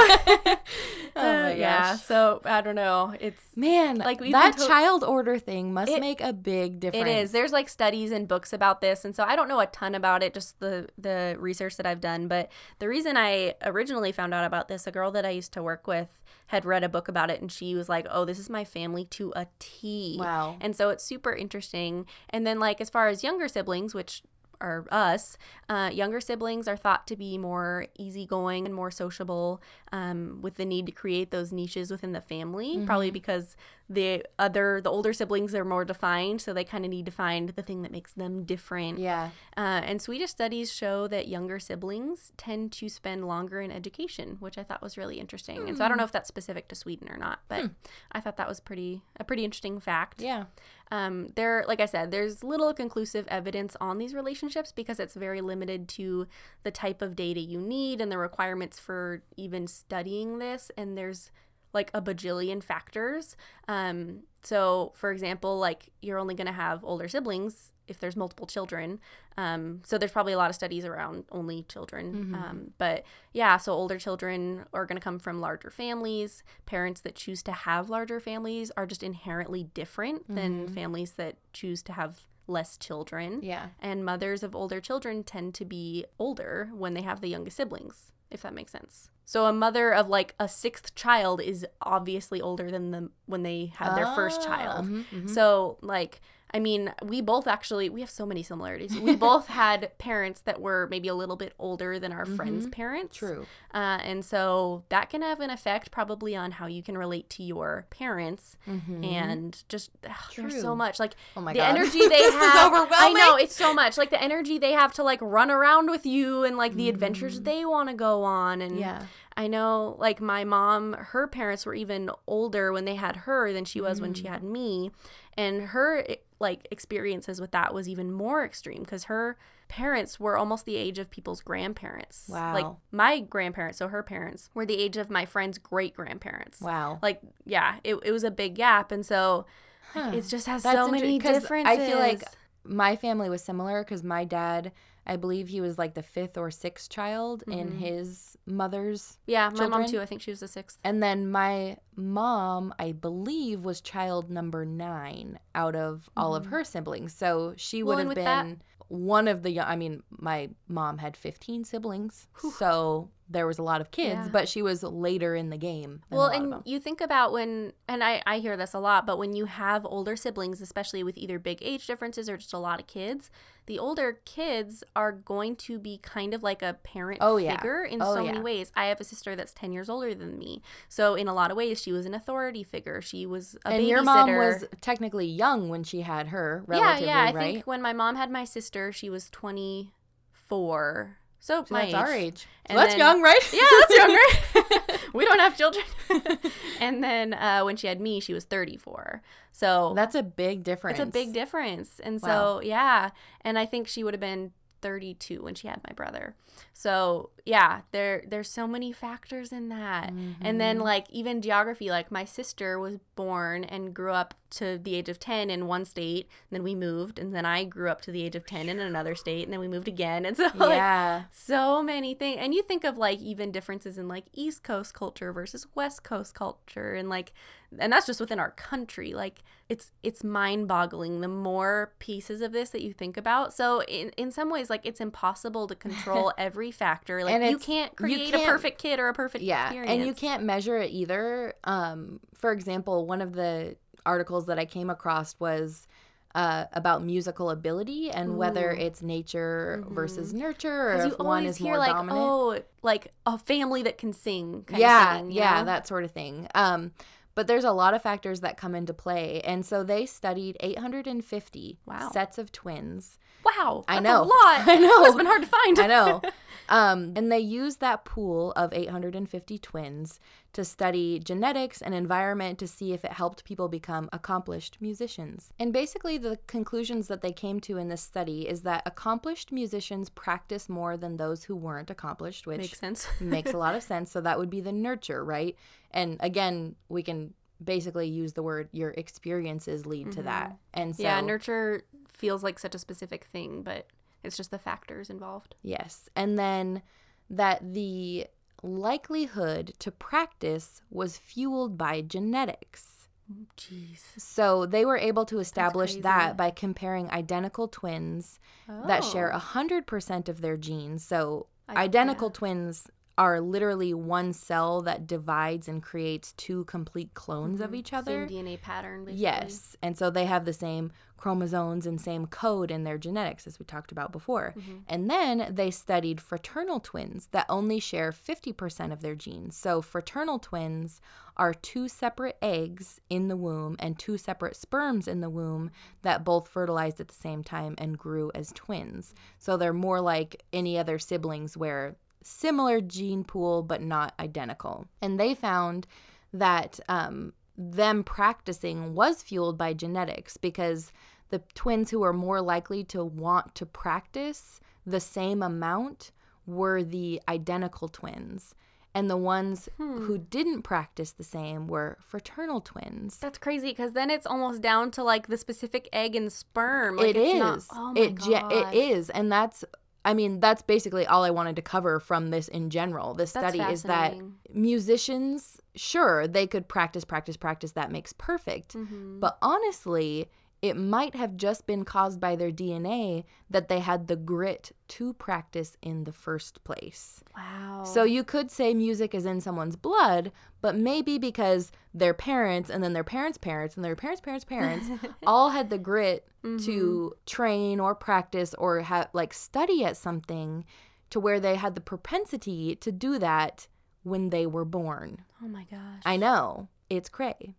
Oh Uh, yeah. So I don't know. It's man Like, that to- child order thing must It- make a big difference it is. There's like studies and books about this, and so I don't know a ton about it. Just the the research that I've done. But the reason I originally found out about this, a girl that I used to work with had read a book about it, and she was like, "Oh, this is my family to a T." Wow. And so it's super interesting. And then, like, as far as younger siblings, which are us, uh, younger siblings are thought to be more easygoing and more sociable um, with the need to create those niches within the family, Mm-hmm. probably because the other, the older siblings are more defined. So they kind of need to find the thing that makes them different. yeah Uh, and Swedish studies show that younger siblings tend to spend longer in education, which I thought was really interesting. And so I don't Hmm. know if that's specific to Sweden or not, but I thought that was pretty a pretty interesting fact. yeah Um, there, like I said, there's little conclusive evidence on these relationships because it's very limited to the type of data you need and the requirements for even studying this. And there's like a bajillion factors. Um, so, for example, like you're only going to have older siblings if there's multiple children. Um, so there's probably a lot of studies around only children. Um, but yeah, so older children are going to come from larger families. Parents that choose to have larger families are just inherently different than families that choose to have less children. yeah And mothers of older children tend to be older when they have the youngest siblings, if that makes sense. So a mother of like a sixth child is obviously older than the when they had their first Ah, child. mhm, mhm. So like I mean, we both actually we have so many similarities. We both had parents that were maybe a little bit older than our friends' parents. Mm-hmm. True. Uh, and so that can have an effect probably on how you can relate to your parents and just ugh, there's so Mm-hmm. Much like Oh my the God. energy they This is have. I know it's so much like the energy they have to like run around with you and like the adventures they want to go on and Mm-hmm. Yeah. I know like my mom her parents were even older when they had her than she was when Mm. she had me and her like experiences with that was even more extreme because her parents were almost the age of people's grandparents Wow. like my grandparents so her parents were the age of my friend's great grandparents Wow. like yeah it, it was a big gap and so Huh. it just has That's so many differences I feel like my family was similar because my dad, I believe he was like the fifth or sixth child in mm-hmm. his mother's. yeah my mom too i think she was the sixth And then my mom, I believe, was child number nine out of all of mm-hmm. her siblings. So she would and have with that- been one of the young. I mean, my mom had 15 siblings. So there was a lot of kids, Yeah. but she was later in the game. well and you think about when and I, I hear this a lot but when you have older siblings especially with either big age differences or just a lot of kids the older kids are going to be kind of like a parent Oh, yeah. figure in Oh, so many ways. I have a sister that's 10 years older than me. So in a lot of ways she was an authority figure. She was a and babysitter your mom was technically young when she had her, yeah yeah i right? think when my mom had my sister she was 24 So, So my that's our age. age. So that's then- young, right? Yeah, that's young, right? we don't have children. and then uh, when she had me, she was 34. So That's a big difference. it's a big difference. And so, yeah. And I think she would have been 32 when she had my brother. So, yeah, there there's so many factors in that. And Mm-hmm. then like even geography, like my sister was born and grew up to the age of 10 in one state, then we moved, and then I grew up to the age of 10 in another state, and then we moved again. And so like Yeah. so many things and you think of like even differences in like east coast culture versus west coast culture and like and that's just within our country like it's it's mind-boggling the more pieces of this that you think about so in, in some ways like it's impossible to control every factor like And you can't you create can't- a perfect kid or a perfect Yeah. experience And you can't measure it either. Um, for example, one of the articles that I came across was uh, about musical ability and whether it's nature versus nurture or if you one always is hear more like dominant. oh like a family that can sing kind yeah, of thing, yeah, know? that sort of thing. Um, but there's a lot of factors that come into play, and so they studied 850 Wow. sets of twins. Wow I know. a lot I know. it's been hard to find I know. Um, and they used that pool of 850 twins to study genetics and environment to see if it helped people become accomplished musicians. And basically, the conclusions that they came to in this study is that accomplished musicians practice more than those who weren't accomplished, which makes sense makes a lot of sense. So that would be the nurture, right? And again, we can basically use the word your experiences lead to that. And so yeah, nurture feels like such a specific thing, but it's just the factors involved. Yes. And then that the likelihood to practice was fueled by genetics. Jeez. So they were able to establish that by comparing identical twins that share Oh. 100% of their genes. So I- identical yeah. twins are literally one cell that divides and creates two complete clones of mm-hmm. each other. Same DNA pattern, basically. Yes. And so they have the same chromosomes and same code in their genetics, as we talked about before. Mm-hmm. And then they studied fraternal twins that only share 50% of their genes. So fraternal twins are two separate eggs in the womb and two separate sperms in the womb that both fertilized at the same time and grew as twins. So they're more like any other siblings where similar gene pool but not identical. And they found that um, them practicing was fueled by genetics because the twins who were more likely to want to practice the same amount were the identical twins. And the ones who didn't practice the same were fraternal twins. That's crazy because then it's almost down to like the specific egg and sperm. Like, it it's is. not- oh my it ge- it is, and that's. I mean, that's basically all I wanted to cover from this in general. This That's study is that musicians, sure, they could practice, practice, practice. That makes perfect. Mm-hmm. But honestly, it might have just been caused by their DNA that they had the grit to practice in the first place. Wow. So you could say music is in someone's blood, but maybe because their parents and then their parents' parents and their parents' parents' parents all had the grit to mm-hmm. train or practice or have like study at something to where they had the propensity to do that when they were born. oh my gosh. I know. It's cray.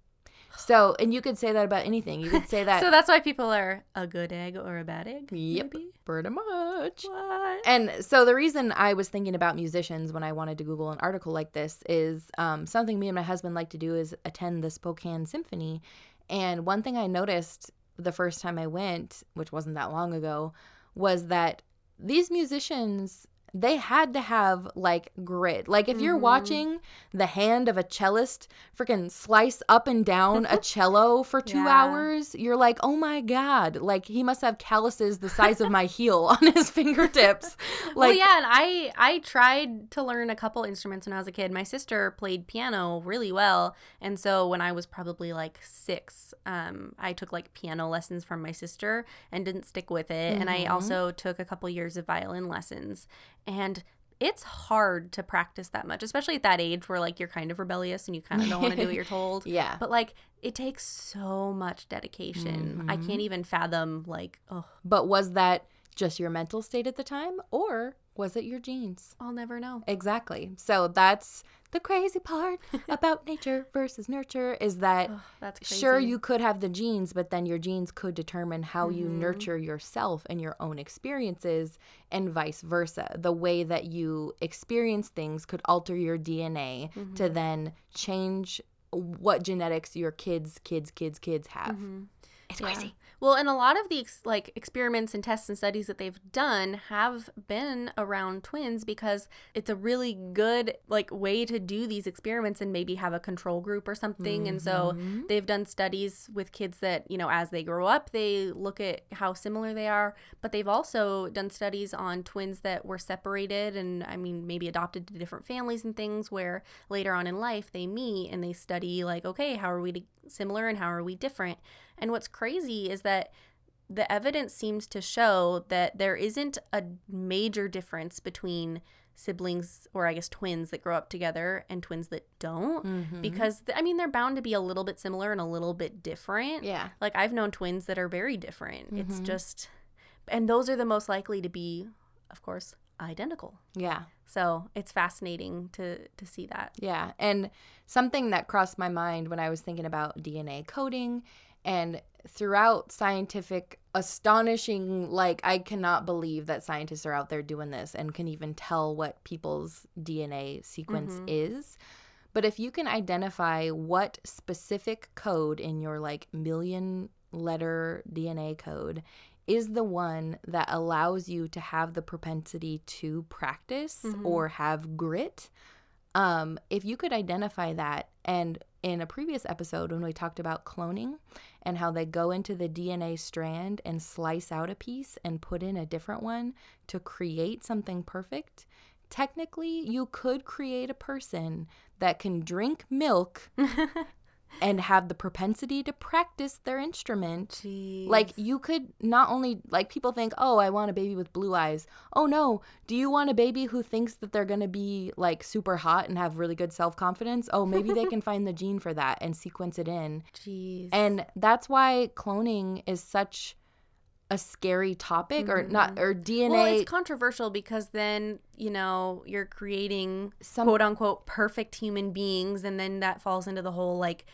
So, and you could say that about anything. You could say that so that's why people are a good egg or a bad egg. Yep. Maybe? pretty much. What? And so the reason I was thinking about musicians when I wanted to Google an article like this is um, something me and my husband like to do is attend the Spokane Symphony. And one thing I noticed the first time I went, which wasn't that long ago, was that these musicians they had to have like grit. Like if you're watching the hand of a cellist freaking slice up and down a cello for 2 Yeah. hours, you're like, "Oh my god, like he must have calluses the size of my heel on his fingertips." Like well, yeah, and I I tried to learn a couple instruments when I was a kid. My sister played piano really well, and so when I was probably like six, um, I took like piano lessons from my sister and didn't stick with it. And I also took a couple years of violin lessons, and it's hard to practice that much, especially at that age where like you're kind of rebellious and you kind of don't want to do what you're told. Yeah. But like it takes so much dedication. I can't mm-hmm. even fathom like oh But was that just your mental state at the time, or was it your genes? I'll never know. Exactly. So that's the crazy part about nature versus nurture is that Ugh, that's crazy. sure you could have the genes, but then your genes could determine how you Mm-hmm. nurture yourself and your own experiences and vice versa. The way that you experience things could alter your DNA Mm-hmm. to then change what genetics your kids, kids, kids, kids have. It's Mm-hmm. Yeah. crazy. Well, and a lot of the ex- like experiments and tests and studies that they've done have been around twins because it's a really good like way to do these experiments and maybe have a control group or something. And so Mm-hmm. they've done studies with kids that, you know, as they grow up, they look at how similar they are, but they've also done studies on twins that were separated and I mean maybe adopted to different families and things where later on in life they meet and they study like, okay, how are we similar and how are we different? And what's crazy is that the evidence seems to show that there isn't a major difference between siblings or I guess twins that grow up together and twins that don't Mm-hmm. because I mean they're bound to be a little bit similar and a little bit different. Yeah. Like I've known twins that are very different. It's Mhm. just and those are the most likely to be of course identical. Yeah. So, it's fascinating to to see that. Yeah. And something that crossed my mind when I was thinking about DNA coding and throughout scientific astonishing like I cannot believe that scientists are out there doing this and can even tell what people's DNA sequence Mhm. is. But if you can identify what specific code in your like million letter DNA code is the one that allows you to have the propensity to practice Mhm. or have grit, um, if you could identify that, and in a previous episode when we talked about cloning and how they go into the DNA strand and slice out a piece and put in a different one to create something perfect, technically you could create a person that can drink milk and have the propensity to practice their instrument. Like you could not only like people think, "Oh, I want a baby with blue eyes." Oh no, do you want a baby who thinks that they're going to be like super hot and have really good self-confidence? Oh, maybe they can find the gene for that and sequence it in. Jeez. And that's why cloning is such a scary topic or not or DNA well, it's controversial because then, you know, you're creating Some- quote unquote perfect human beings and then that falls into the whole like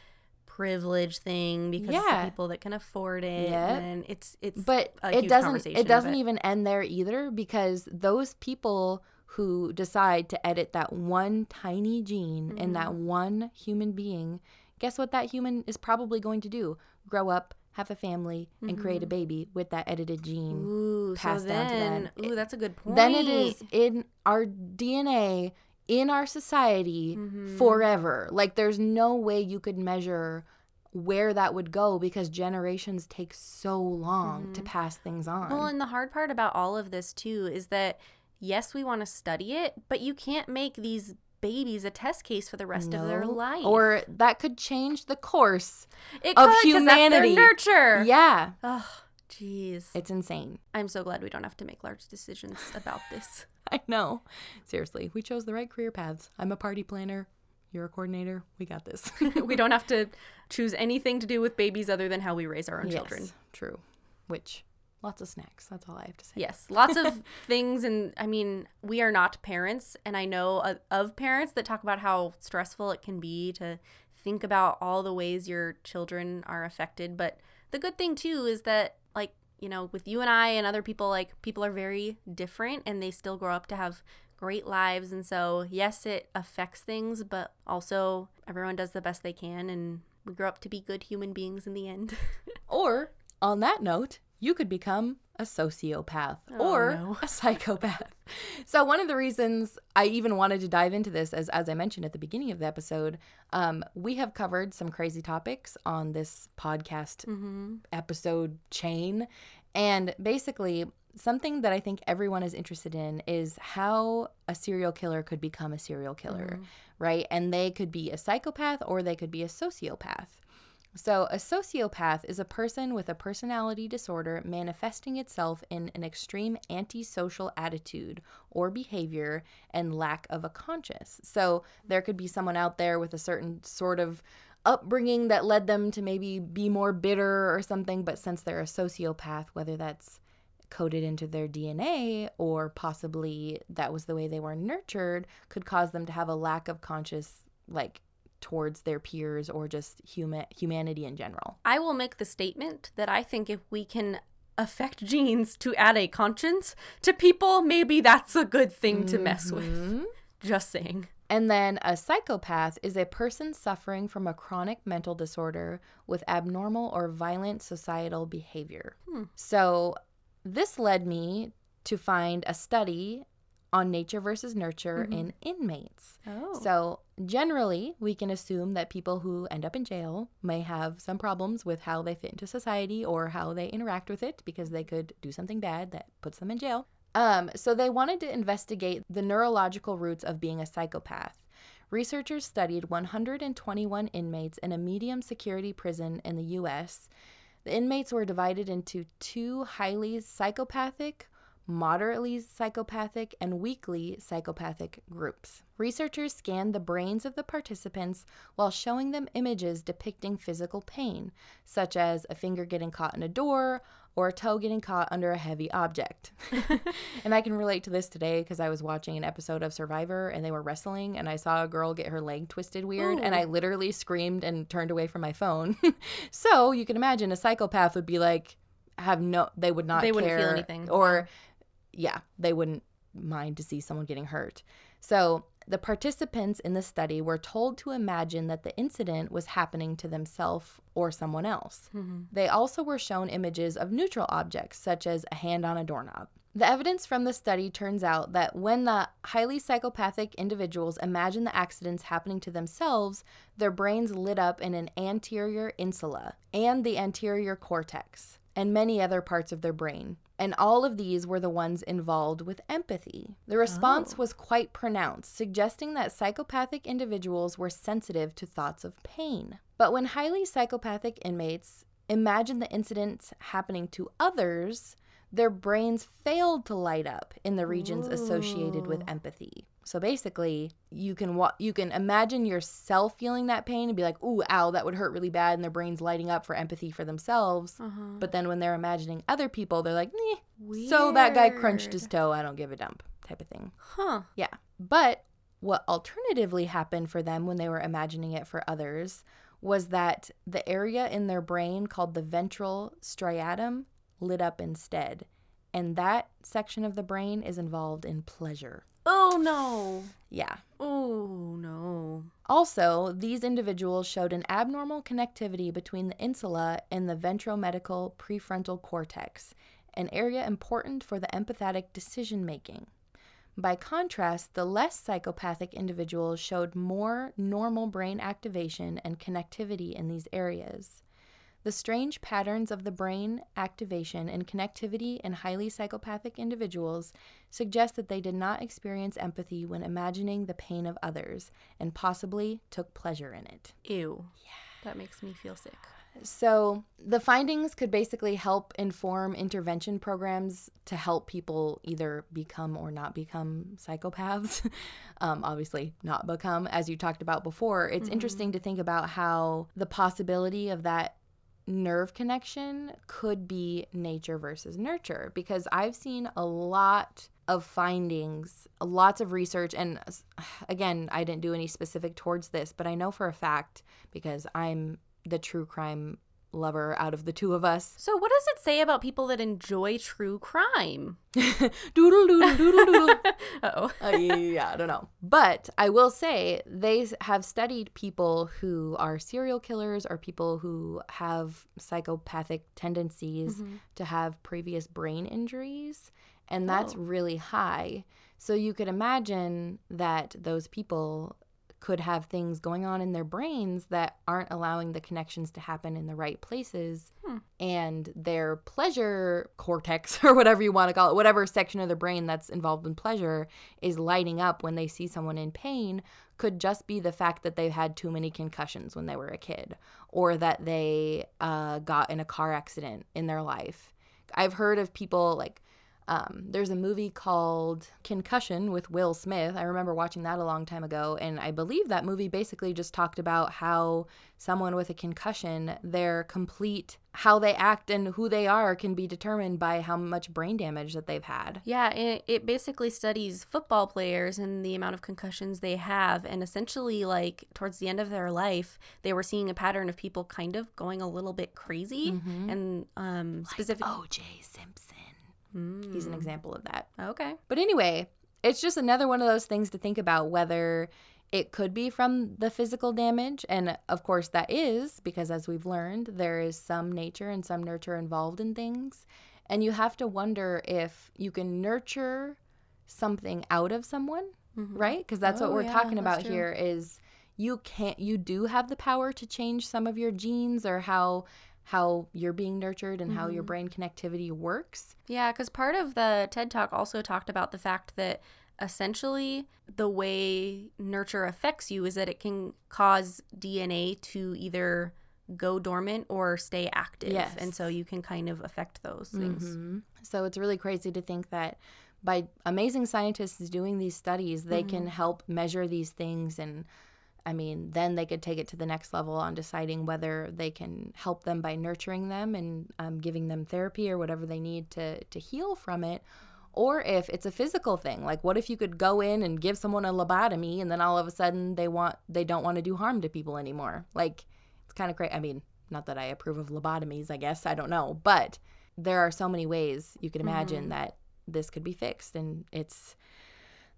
privilege thing because it's Yeah. the people that can afford it and it's it's but it doesn't it doesn't but- even end there either because those people who decide to edit that one tiny gene in that Mm-hmm. one human being guess what that human is probably going to do grow up have a family and create a baby with that edited gene Mm-hmm. Ooh, so passed down to them. ooh, that's a good point. then it is in our dna in our society Mm-hmm. forever like there's no way you could measure where that would go because generations take so long to pass things on Mm-hmm. Well, and the hard part about all of this too is that yes, we want to study it, but you can't make these babies a test case for the rest of their life. Or that could change the course. it of could, humanity. Nurture. Yeah. Oh, jeez. It's insane. I'm so glad we don't have to make large decisions about this. I know. Seriously, we chose the right career paths. I'm a party planner. You're a coordinator. We got this. we don't have to choose anything to do with babies other than how we raise our own children. True. Which, lots of snacks. That's all I have to say. Yes, lots of things. And I mean, we are not parents. And I know of, of parents that talk about how stressful it can be to think about all the ways your children are affected. But the good thing, too, is that, like, you know, with you and I and other people, like, people are very different and they still grow up to have great lives. And so, yes, it affects things, but also everyone does the best they can. And we grow up to be good human beings in the end. Or, on that note, you could become a sociopath Oh, or no. a psychopath. so one of the reasons I even wanted to dive into this, as as I mentioned at the beginning of the episode, um, we have covered some crazy topics on this podcast mm-hmm. episode chain, and basically. Something that I think everyone is interested in is how a serial killer could become a serial killer, right? And they could be a psychopath or they could be a sociopath. So, a sociopath is a person with a personality disorder manifesting itself in an extreme antisocial attitude or behavior and lack of a conscience. So, there could be someone out there with a certain sort of upbringing that led them to maybe be more bitter or something, but since they're a sociopath, whether that's coded into their DNA, or possibly that was the way they were nurtured, could cause them to have a lack of conscious, like, towards their peers or just human humanity in general. I will make the statement that I think if we can affect genes to add a conscience to people, maybe that's a good thing to mess with. Mm-hmm. Just saying. And then a psychopath is a person suffering from a chronic mental disorder with abnormal or violent societal behavior. Hmm. So this led me to find a study on nature versus nurture in inmates. Oh. So, generally, we can assume that people who end up in jail may have some problems with how they fit into society or how they interact with it because they could do something bad that puts them in jail. Um, so, they wanted to investigate the neurological roots of being a psychopath. Researchers studied 121 inmates in a medium security prison in the US. The inmates were divided into two highly psychopathic moderately psychopathic, and weakly psychopathic groups. Researchers scanned the brains of the participants while showing them images depicting physical pain, such as a finger getting caught in a door or a toe getting caught under a heavy object. and I can relate to this today because I was watching an episode of Survivor and they were wrestling and I saw a girl get her leg twisted weird and I literally screamed and turned away from my phone. so you can imagine a psychopath would be like, have no, they would not They wouldn't feel anything. Or, yeah, they wouldn't mind to see someone getting hurt. So the participants in the study were told to imagine that the incident was happening to themselves or someone else. Mm-hmm. They also were shown images of neutral objects, such as a hand on a doorknob. The evidence from the study turns out that when the highly psychopathic individuals imagine the accidents happening to themselves, their brains lit up in an anterior insula and the anterior cortex and many other parts of their brain. And all of these were the ones involved with empathy. The response oh. was quite pronounced, suggesting that psychopathic individuals were sensitive to thoughts of pain. But when highly psychopathic inmates imagined the incidents happening to others, their brains failed to light up in the regions associated with empathy. So basically, you can wa- you can imagine yourself feeling that pain and be like, "Ooh, ow, that would hurt really bad," and their brains lighting up for empathy for themselves. Uh-huh. But then when they're imagining other people, they're like, "Nah, so that guy crunched his toe. I don't give a dump," type of thing. Huh. Yeah. But what alternatively happened for them when they were imagining it for others was that the area in their brain called the ventral striatum lit up instead. And that section of the brain is involved in pleasure. Oh no. Yeah. Oh no. Also, these individuals showed an abnormal connectivity between the insula and the ventromedial prefrontal cortex, an area important for the empathetic decision making. By contrast, the less psychopathic individuals showed more normal brain activation and connectivity in these areas. The strange patterns of the brain activation and connectivity in highly psychopathic individuals suggest that they did not experience empathy when imagining the pain of others and possibly took pleasure in it. Ew. Yeah. That makes me feel sick. So, the findings could basically help inform intervention programs to help people either become or not become psychopaths. um, obviously, not become. As you talked about before, it's interesting to think about how the possibility of that nerve connection could be nature versus nurture because I've seen a lot of findings, lots of research, and again, I didn't do any specific towards this, but I know for a fact because I'm the true crime lover out of the two of us. So what does it say about people that enjoy true crime? doodle doodle doodle doodle. Oh. uh, yeah, I don't know. But I will say they have studied people who are serial killers or people who have psychopathic tendencies to have previous brain injuries, and that's Oh. really high. So you could imagine that those people could have things going on in their brains that aren't allowing the connections to happen in the right places and their pleasure cortex or whatever you want to call it whatever section of the brain that's involved in pleasure is lighting up when they see someone in pain could just be the fact that they had too many concussions when they were a kid or that they uh, got in a car accident in their life. I've heard of people like um, there's a movie called Concussion with Will Smith. I remember watching that a long time ago, and I believe that movie basically just talked about how someone with a concussion, their complete how they act and who they are can be determined by how much brain damage that they've had. Yeah, it, it basically studies football players and the amount of concussions they have. And essentially, like, towards the end of their life, they were seeing a pattern of people kind of going a little bit crazy. Mm-hmm. And um, specific. O.J. Simpson. He's an Mm, example of that. Okay. But anyway, it's just another one of those things to think about whether it could be from the physical damage. And of course, that is because, as we've learned, there is some nature and some nurture involved in things. And you have to wonder if you can nurture something out of someone, Mhm. right? Because that's what Oh, we're yeah, talking about here is you can't you do have the power to change some of your genes or how how you're being nurtured and how your Mm-hmm. brain connectivity works. Yeah, because part of the TED Talk also talked about the fact that essentially the way nurture affects you is that it can cause DNA to either go dormant or stay active. Yes. And so you can kind of affect those things. Mhm. So it's really crazy to think that by amazing scientists doing these studies, they Mm-hmm. can help measure these things. And I mean, then they could take it to the next level on deciding whether they can help them by nurturing them and um, giving them therapy or whatever they need to, to heal from it. Or if it's a physical thing, like what if you could go in and give someone a lobotomy and then all of a sudden they want they don't want to do harm to people anymore? Like it's kind of crazy. I mean, not that I approve of lobotomies, I guess I don't know, but there are so many ways you can imagine Mhm. that this could be fixed and it's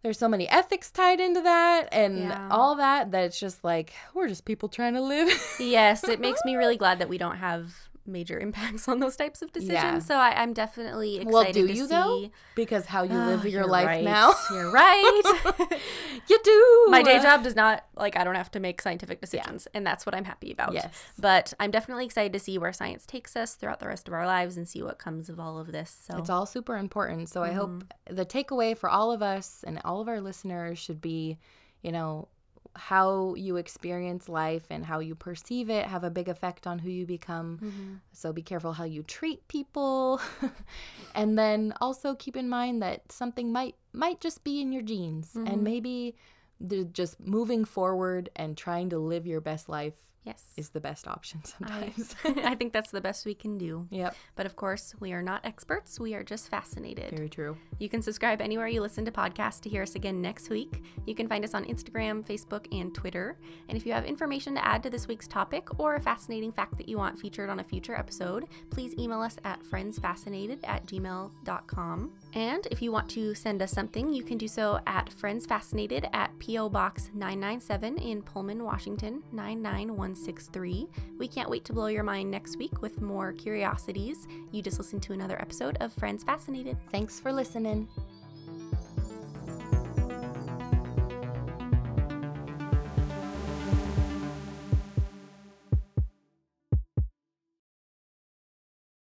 there's so many ethics tied into that and Yeah. all that that it's just like we're just people trying to live Yes, it makes me really glad that we don't have major impacts on those types of decisions. Yeah. So I, I'm definitely excited to see. Well, do to you see. though? because how you live Ah, your life right. now You're right. you do My day job does not like I don't have to make scientific decisions, and that's what I'm happy about. Yes. But I'm definitely excited to see where science takes us throughout the rest of our lives and see what comes of all of this. So It's all super important. So I hope Mm-hmm. the takeaway for all of us and all of our listeners should be, you know, how you experience life and how you perceive it have a big effect on who you become. Mm-hmm. So be careful how you treat people. and then also keep in mind that something might might just be in your genes Mm-hmm. and maybe just moving forward and trying to live your best life yes, is the best option sometimes. I think that's the best we can do. yep, But of course, we are not experts. We are just fascinated. very true. You can subscribe anywhere you listen to podcasts to hear us again next week. You can find us on Instagram, Facebook, and Twitter. And if you have information to add to this week's topic or a fascinating fact that you want featured on a future episode, please email us at friendsfascinated at gmail.com. And if you want to send us something, you can do so at friendsfascinated at P.O. Box 997 in Pullman, Washington 99163. We can't wait to blow your mind next week with more curiosities. You just listened to another episode of Friends Fascinated. Thanks for listening.